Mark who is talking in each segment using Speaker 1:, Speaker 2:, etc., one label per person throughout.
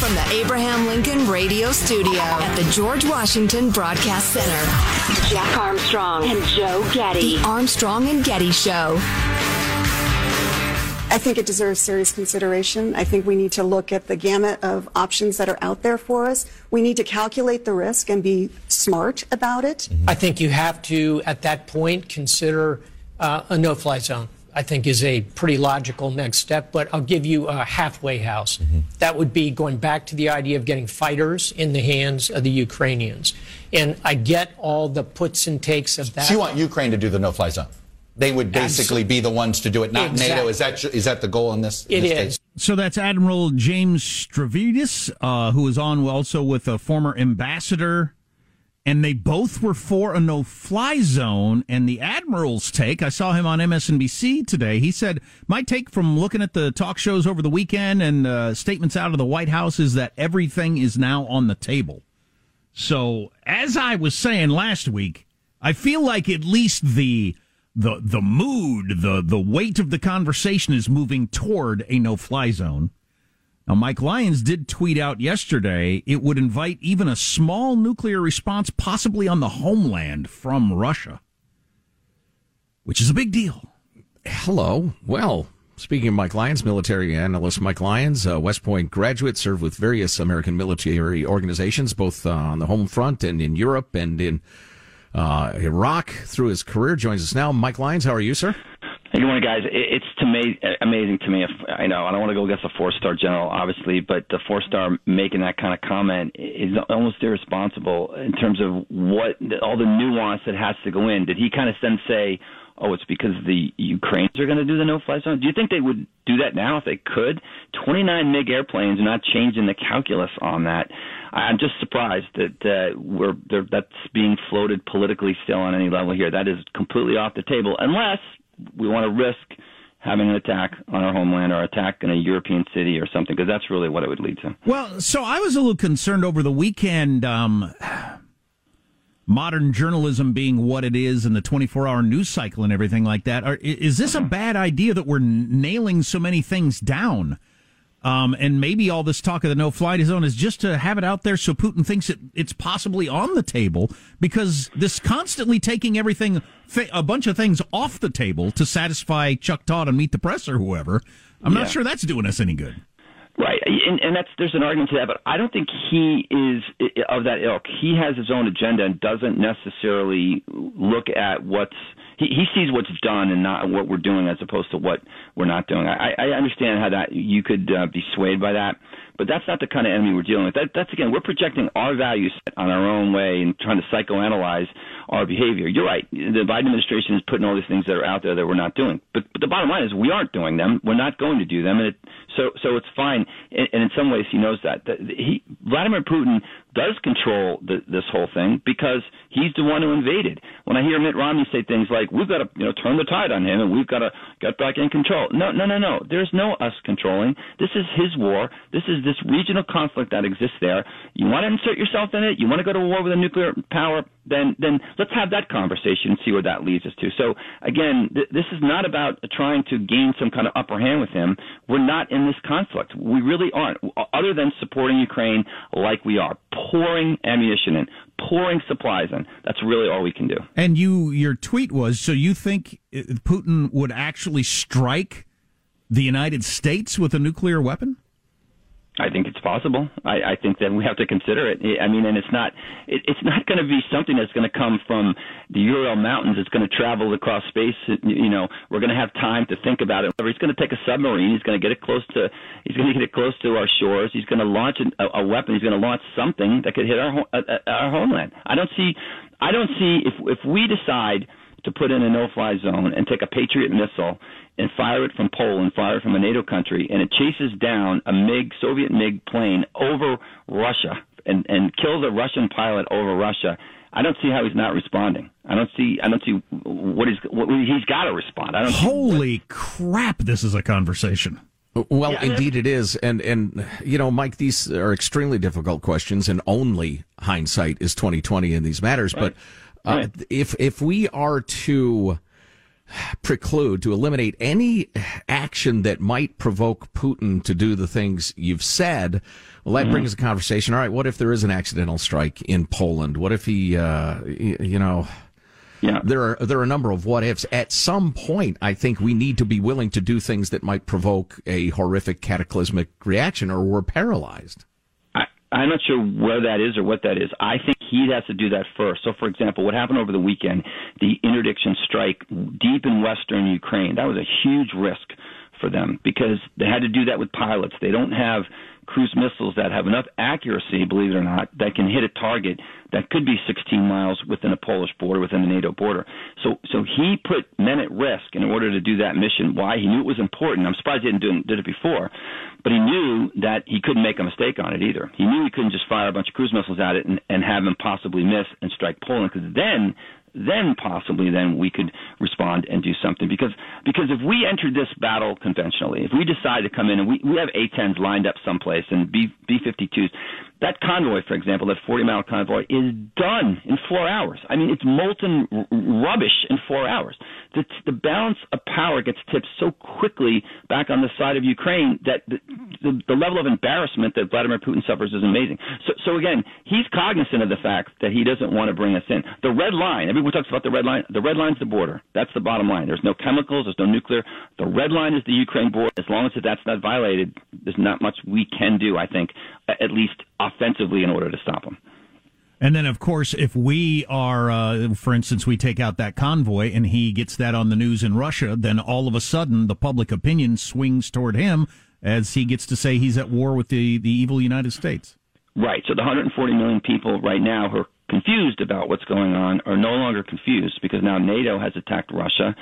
Speaker 1: From the Abraham Lincoln Radio Studio at the George Washington Broadcast Center,
Speaker 2: Jack Armstrong and Joe Getty.
Speaker 1: The Armstrong and Getty Show.
Speaker 3: I think it deserves serious consideration. I think we need to look at the gamut of options that are out there for us. We need to calculate the risk and be smart about it.
Speaker 4: I think you have to, at that point, consider uh, a no fly zone. I think is a pretty logical next step, but I'll give you a halfway house. Mm-hmm. That would be going back to the idea of getting fighters in the hands of the Ukrainians. And I get all the puts and takes of that.
Speaker 5: So you want Ukraine to do the no fly zone? They would basically Absolutely. be the ones to do it, not exactly. NATO. Is that is that the goal in this?
Speaker 4: In
Speaker 5: it
Speaker 4: this is.
Speaker 5: Case?
Speaker 6: So that's Admiral James Stavridis, uh, who is on also with a former ambassador and they both were for a no-fly zone. And the admiral's take, I saw him on MSNBC today. He said, "My take from looking at the talk shows over the weekend and uh, statements out of the White House is that everything is now on the table." So, as I was saying last week, I feel like at least the the the mood, the the weight of the conversation is moving toward a no-fly zone. Now, Mike Lyons did tweet out yesterday it would invite even a small nuclear response, possibly on the homeland from Russia, which is a big deal.
Speaker 7: Hello. Well, speaking of Mike Lyons, military analyst Mike Lyons, uh, West Point graduate, served with various American military organizations, both uh, on the home front and in Europe and in uh, Iraq through his career, joins us now. Mike Lyons, how are you, sir?
Speaker 8: Good morning, guys. It's to me amazing to me. If I know I don't want to go against a four-star general, obviously, but the four-star making that kind of comment is almost irresponsible in terms of what all the nuance that has to go in. Did he kind of then say, "Oh, it's because the Ukrainians are going to do the no-fly zone"? Do you think they would do that now if they could? Twenty-nine MiG airplanes are not changing the calculus on that. I'm just surprised that uh, we're that's being floated politically still on any level here. That is completely off the table, unless we want to risk having an attack on our homeland or attack in a European city or something, because that's really what it would lead to.
Speaker 6: Well, so I was a little concerned over the weekend. Um, modern journalism being what it is and the 24 hour news cycle and everything like that. Are, is this a uh-huh. bad idea that we're nailing so many things down? Um, and maybe all this talk of the no-fly zone is just to have it out there so Putin thinks it, it's possibly on the table because this constantly taking everything, a bunch of things off the table to satisfy Chuck Todd and Meet the Press or whoever. I'm yeah. not sure that's doing us any good.
Speaker 8: Right, and, and that's there's an argument to that, but I don't think he is of that ilk. He has his own agenda and doesn't necessarily look at what's he, he sees what's done and not what we're doing as opposed to what we're not doing. I, I understand how that you could uh, be swayed by that, but that's not the kind of enemy we're dealing with. That, that's again, we're projecting our values on our own way and trying to psychoanalyze our behavior. You're right. The Biden administration is putting all these things that are out there that we're not doing. But, but the bottom line is we aren't doing them. We're not going to do them, and it, so so it's fine. And, and in some ways, he knows that. he Vladimir Putin does control the, this whole thing because he's the one who invaded. When I hear Mitt Romney say things like "We've got to you know turn the tide on him and we've got to get back in control," no, no, no, no. There's no us controlling. This is his war. This is this regional conflict that exists there. You want to insert yourself in it? You want to go to war with a nuclear power? Then then let's have that conversation and see where that leads us to. So again, th- this is not about trying to gain some kind of upper hand with him. We're not in this conflict. We really aren't. Other than supporting Ukraine like we are pouring ammunition in, pouring supplies in. That's really all we can do.
Speaker 6: And you, your tweet was so you think uh, Putin would actually strike the United States with a nuclear weapon?
Speaker 8: I think it's possible. I, I think that we have to consider it. I mean, and it's not it, it's not going to be something that's going to come from the Ural Mountains. It's going to travel across space. You know, we're going to have time to think about it. He's going to take a submarine. He's going to get it close to. He's going to get it close to our shores. He's going to launch a, a weapon. He's going to launch something that could hit our uh, uh, our homeland. I don't see. I don't see if if we decide to put in a no-fly zone and take a Patriot missile and fire it from Poland, fire it from a NATO country, and it chases down a MiG, Soviet MiG plane over Russia and, and kills a Russian pilot over Russia, I don't see how he's not responding. I don't see. I don't see what he's. What, he's got to respond. I don't.
Speaker 6: Holy crap! This is a conversation.
Speaker 7: Well, yeah, indeed it is, and and you know, Mike, these are extremely difficult questions, and only hindsight is twenty twenty in these matters. Right. But uh, if if we are to preclude to eliminate any action that might provoke Putin to do the things you've said, well, that mm-hmm. brings the conversation. All right, what if there is an accidental strike in Poland? What if he, uh, you know? Yeah. There are there are a number of what ifs. At some point, I think we need to be willing to do things that might provoke a horrific cataclysmic reaction, or we're paralyzed.
Speaker 8: I'm not sure where that is or what that is. I think he has to do that first. So, for example, what happened over the weekend, the interdiction strike deep in western Ukraine, that was a huge risk for them because they had to do that with pilots. They don't have cruise missiles that have enough accuracy, believe it or not, that can hit a target that could be 16 miles within a Polish border, within the NATO border. So, so he put men at risk in order to do that mission. Why? He knew it was important. I'm surprised he didn't do it, did it before, but he knew that he couldn't make a mistake on it either. He knew he couldn't just fire a bunch of cruise missiles at it and, and have him possibly miss and strike Poland, because then then possibly then we could respond and do something because because if we entered this battle conventionally if we decide to come in and we, we have A-10s lined up someplace and B B-52s that convoy, for example, that 40 mile convoy, is done in four hours. I mean, it's molten r- rubbish in four hours. The, the balance of power gets tipped so quickly back on the side of Ukraine that the, the level of embarrassment that Vladimir Putin suffers is amazing. So, so again, he's cognizant of the fact that he doesn't want to bring us in. The red line, everyone talks about the red line. The red line's the border. That's the bottom line. There's no chemicals. There's no nuclear. The red line is the Ukraine border. As long as that's not violated, there's not much we can do, I think, at least offensively in order to stop them.
Speaker 6: And then, of course, if we are, uh, for instance, we take out that convoy and he gets that on the news in Russia, then all of a sudden the public opinion swings toward him as he gets to say he's at war with the, the evil United States.
Speaker 8: Right. So the 140 million people right now who are confused about what's going on are no longer confused because now NATO has attacked Russia,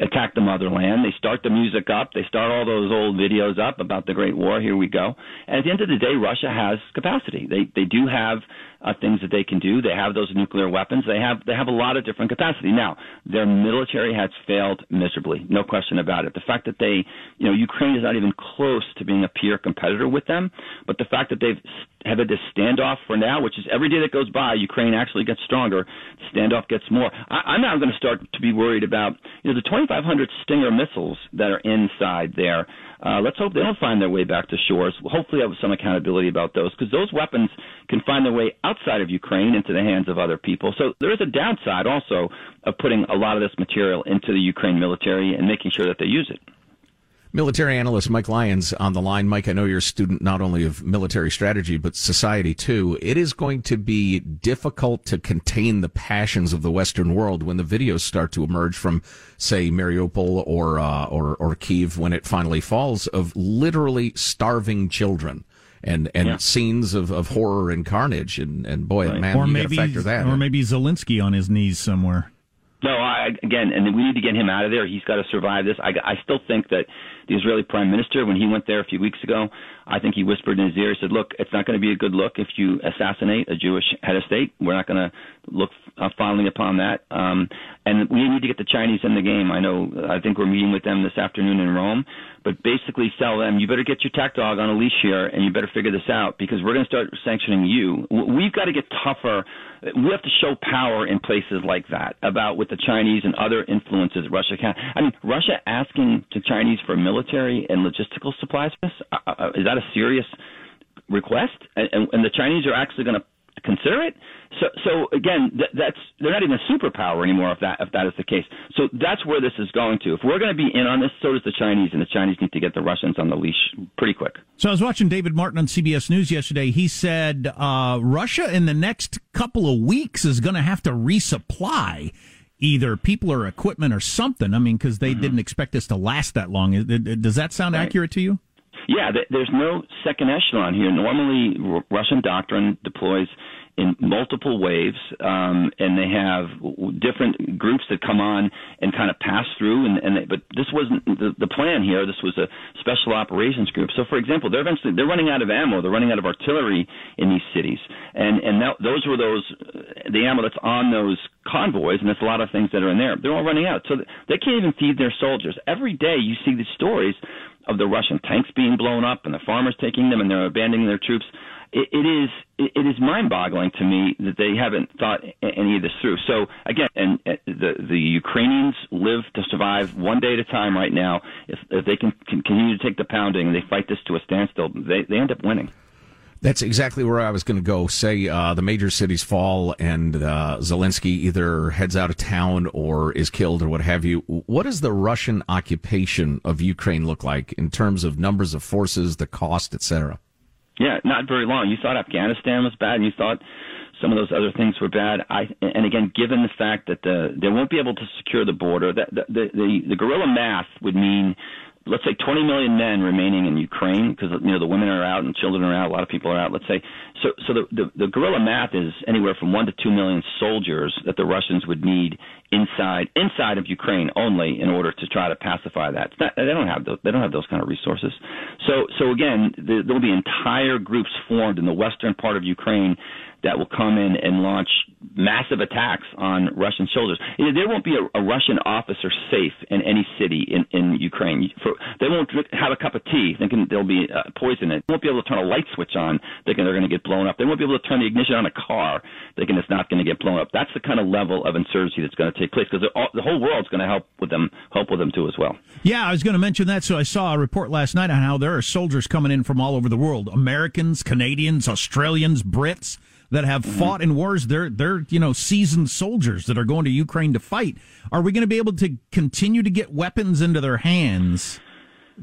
Speaker 8: attacked the motherland. They start the music up. They start all those old videos up about the Great War. Here we go. And at the end of the day, Russia has capacity. They they do have uh, things that they can do. They have those nuclear weapons. They have they have a lot of different capacity. Now, their military has failed miserably, no question about it. The fact that they, you know, Ukraine is not even close to being a peer competitor with them, but the fact that they've have had this standoff for now, which is every day that goes by, Ukraine actually gets stronger. Standoff gets more. I, I'm now going to start to be worried about, you know, the 2,500 Stinger missiles that are inside there. Uh, let's hope they don't find their way back to shores. Hopefully, have some accountability about those because those weapons can find their way outside of Ukraine into the hands of other people. So there is a downside also of putting a lot of this material into the Ukraine military and making sure that they use it.
Speaker 7: Military analyst Mike Lyons on the line. Mike, I know you're a student not only of military strategy, but society too. It is going to be difficult to contain the passions of the Western world when the videos start to emerge from, say, Mariupol or, uh, or, or Kiev when it finally falls of literally starving children and and yeah. scenes of, of horror and carnage and and boy right. man or you maybe factor that
Speaker 6: or maybe Zelensky on his knees somewhere.
Speaker 8: No, I, again, and we need to get him out of there. He's got to survive this. I, I still think that the Israeli prime minister, when he went there a few weeks ago, I think he whispered in his ear, said, look, it's not going to be a good look if you assassinate a Jewish head of state. We're not going to look uh, fondly upon that. Um, and we need to get the Chinese in the game. I know, I think we're meeting with them this afternoon in Rome, but basically tell them, you better get your tech dog on a leash here and you better figure this out because we're going to start sanctioning you. We've got to get tougher. We have to show power in places like that about with the Chinese and other influences Russia can. I mean, Russia asking the Chinese for military and logistical supplies, uh, uh, is that a serious request? And, and, and the Chinese are actually going to consider it. So, so again, th- that's they're not even a superpower anymore if that if that is the case. So that's where this is going to. If we're going to be in on this, so does the Chinese, and the Chinese need to get the Russians on the leash pretty quick.
Speaker 6: So I was watching David Martin on CBS News yesterday. He said uh, Russia in the next couple of weeks is going to have to resupply either people or equipment or something. I mean, because they mm-hmm. didn't expect this to last that long. Does that sound right. accurate to you?
Speaker 8: Yeah, there's no second echelon here. Normally, Russian doctrine deploys in multiple waves, um, and they have different groups that come on and kind of pass through. And, and they, but this wasn't the, the plan here. This was a special operations group. So, for example, they're eventually they're running out of ammo. They're running out of artillery in these cities, and and that, those were those the ammo that's on those convoys, and there's a lot of things that are in there. They're all running out, so they can't even feed their soldiers. Every day, you see these stories of the Russian tanks being blown up and the farmers taking them and they're abandoning their troops it, it is it is mind-boggling to me that they haven't thought any of this through. So again, and uh, the the Ukrainians live to survive one day at a time right now. If, if they can, can continue to take the pounding and they fight this to a standstill, they they end up winning.
Speaker 7: That's exactly where I was going to go. Say uh, the major cities fall and uh, Zelensky either heads out of town or is killed or what have you. What does the Russian occupation of Ukraine look like in terms of numbers of forces, the cost, etc.?
Speaker 8: Yeah, not very long. You thought Afghanistan was bad, and you thought some of those other things were bad. I and again, given the fact that the they won't be able to secure the border, that the the, the, the guerrilla math would mean let's say 20 million men remaining in Ukraine because you know the women are out and children are out, a lot of people are out. Let's say so. So the, the the guerrilla math is anywhere from one to two million soldiers that the Russians would need inside inside of Ukraine only in order to try to pacify that. Not, they don't have those, they don't have those kind of resources. So so again, there will be entire groups formed in the western part of Ukraine that will come in and launch massive attacks on Russian soldiers. There won't be a, a Russian officer safe in any city in, in Ukraine. For, they won't have a cup of tea thinking they'll be uh, poison in it. They won't be able to turn a light switch on thinking they're going to get blown up. They won't be able to turn the ignition on a car thinking it's not going to get blown up. That's the kind of level of insurgency that's going to take place because the whole world's going to help with them, help with them too as well.
Speaker 6: Yeah, I was going to mention that. So I saw a report last night on how there are soldiers coming in from all over the world: Americans, Canadians, Australians, Brits that have mm-hmm. fought in wars. They're they're you know seasoned soldiers that are going to Ukraine to fight. Are we going to be able to continue to get weapons into their hands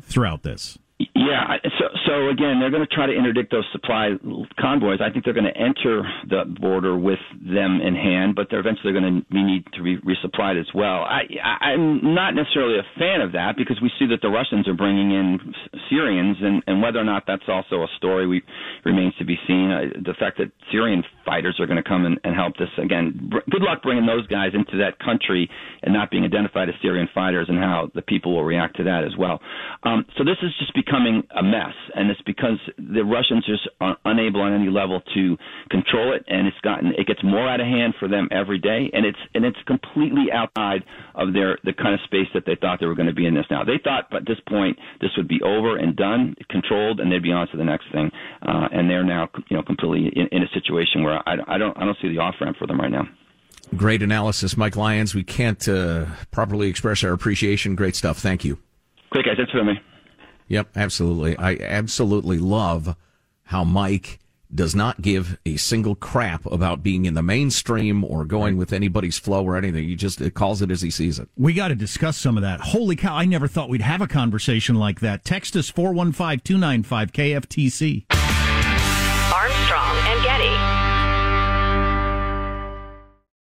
Speaker 6: throughout this?
Speaker 8: Yeah. So, so again, they're going to try to interdict those supply convoys. I think they're going to enter the border with them in hand, but they're eventually going to need to be resupplied as well. I, I'm not necessarily a fan of that because we see that the Russians are bringing in Syrians, and, and whether or not that's also a story we, remains to be seen. The fact that Syrian fighters are going to come and, and help this again. Br- good luck bringing those guys into that country and not being identified as Syrian fighters, and how the people will react to that as well. Um, so this is just becoming a mess, and it's because the Russians just are unable on any level to control it, and it's gotten it gets more out of hand for them every day, and it's and it's completely outside of their the kind of space that they thought they were going to be in this. Now they thought, at this point, this would be over and done, controlled, and they'd be on to the next thing, uh, and they're now you know completely in, in a situation where I, I don't I don't see the off ramp for them right now.
Speaker 7: Great analysis, Mike Lyons. We can't uh, properly express our appreciation. Great stuff. Thank you.
Speaker 8: Great guys. That's for me.
Speaker 7: Yep, absolutely. I absolutely love how Mike does not give a single crap about being in the mainstream or going with anybody's flow or anything. He just calls it as he sees it.
Speaker 6: We got to discuss some of that. Holy cow, I never thought we'd have a conversation like that. Text us 415 295 KFTC.